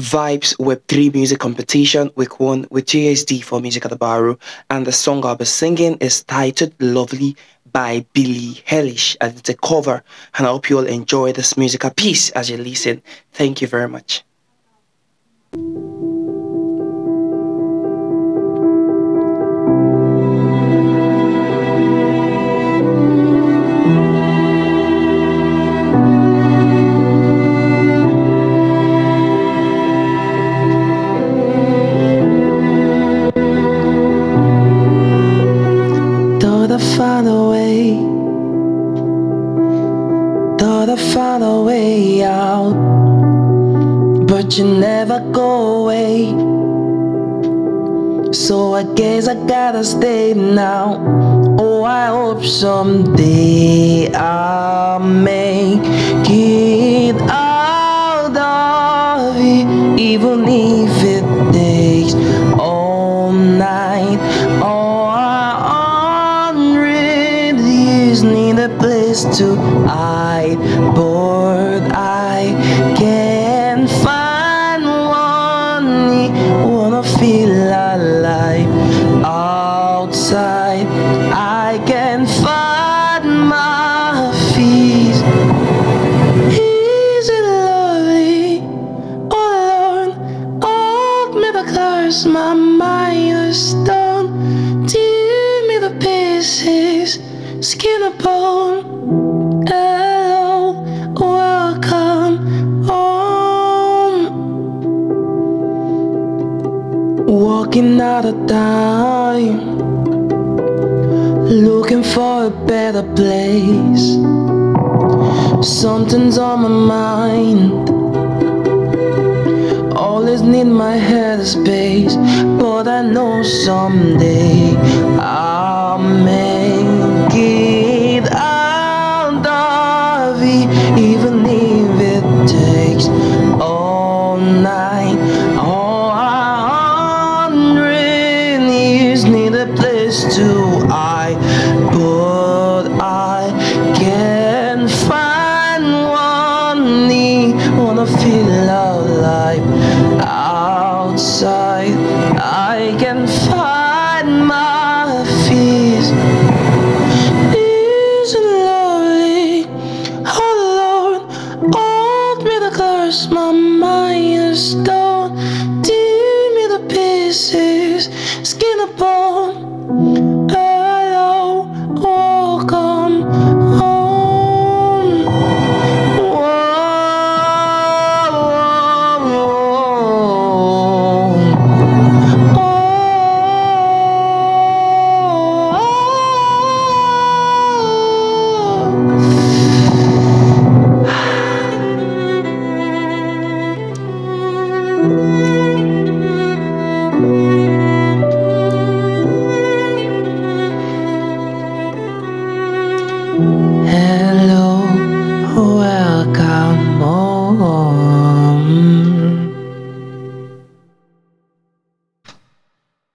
Vibes Web3 Music Competition, week one, with JSD for Music at the Barrow. And the song I'll be singing is titled Lovely by Billie Eilish, and it's a cover. And I hope you all enjoy this musical piece as you listen. Thank you very much. Thought I found a way. Thought I found a way out. But you never go away. So I guess I gotta stay now. Oh, I hope someday I'll make it out of it. Even if it takes all night. Oh, years need a place to hide. But I can't find one. Wanna feel alive outside. I can't find my feet. Is it lovely? All alone, hold me the cars, my mind is stone. Skin and bone. Hello, welcome home. Walking out of time, looking for a better place. Something's on my mind. Always need my head space, but I know someday I'll takes all night. Oh, a hundred years need a place to hide, but I can't find one. Need wanna feel alive outside. I can find my fears. Don't Tear me the pieces, skin apart.